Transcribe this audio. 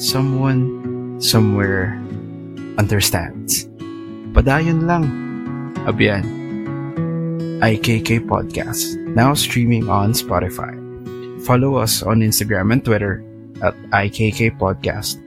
Someone, somewhere, understands. Padayon lang. Abiyan. IKK Podcast, now streaming on Spotify. Follow us on Instagram and Twitter at IKK Podcast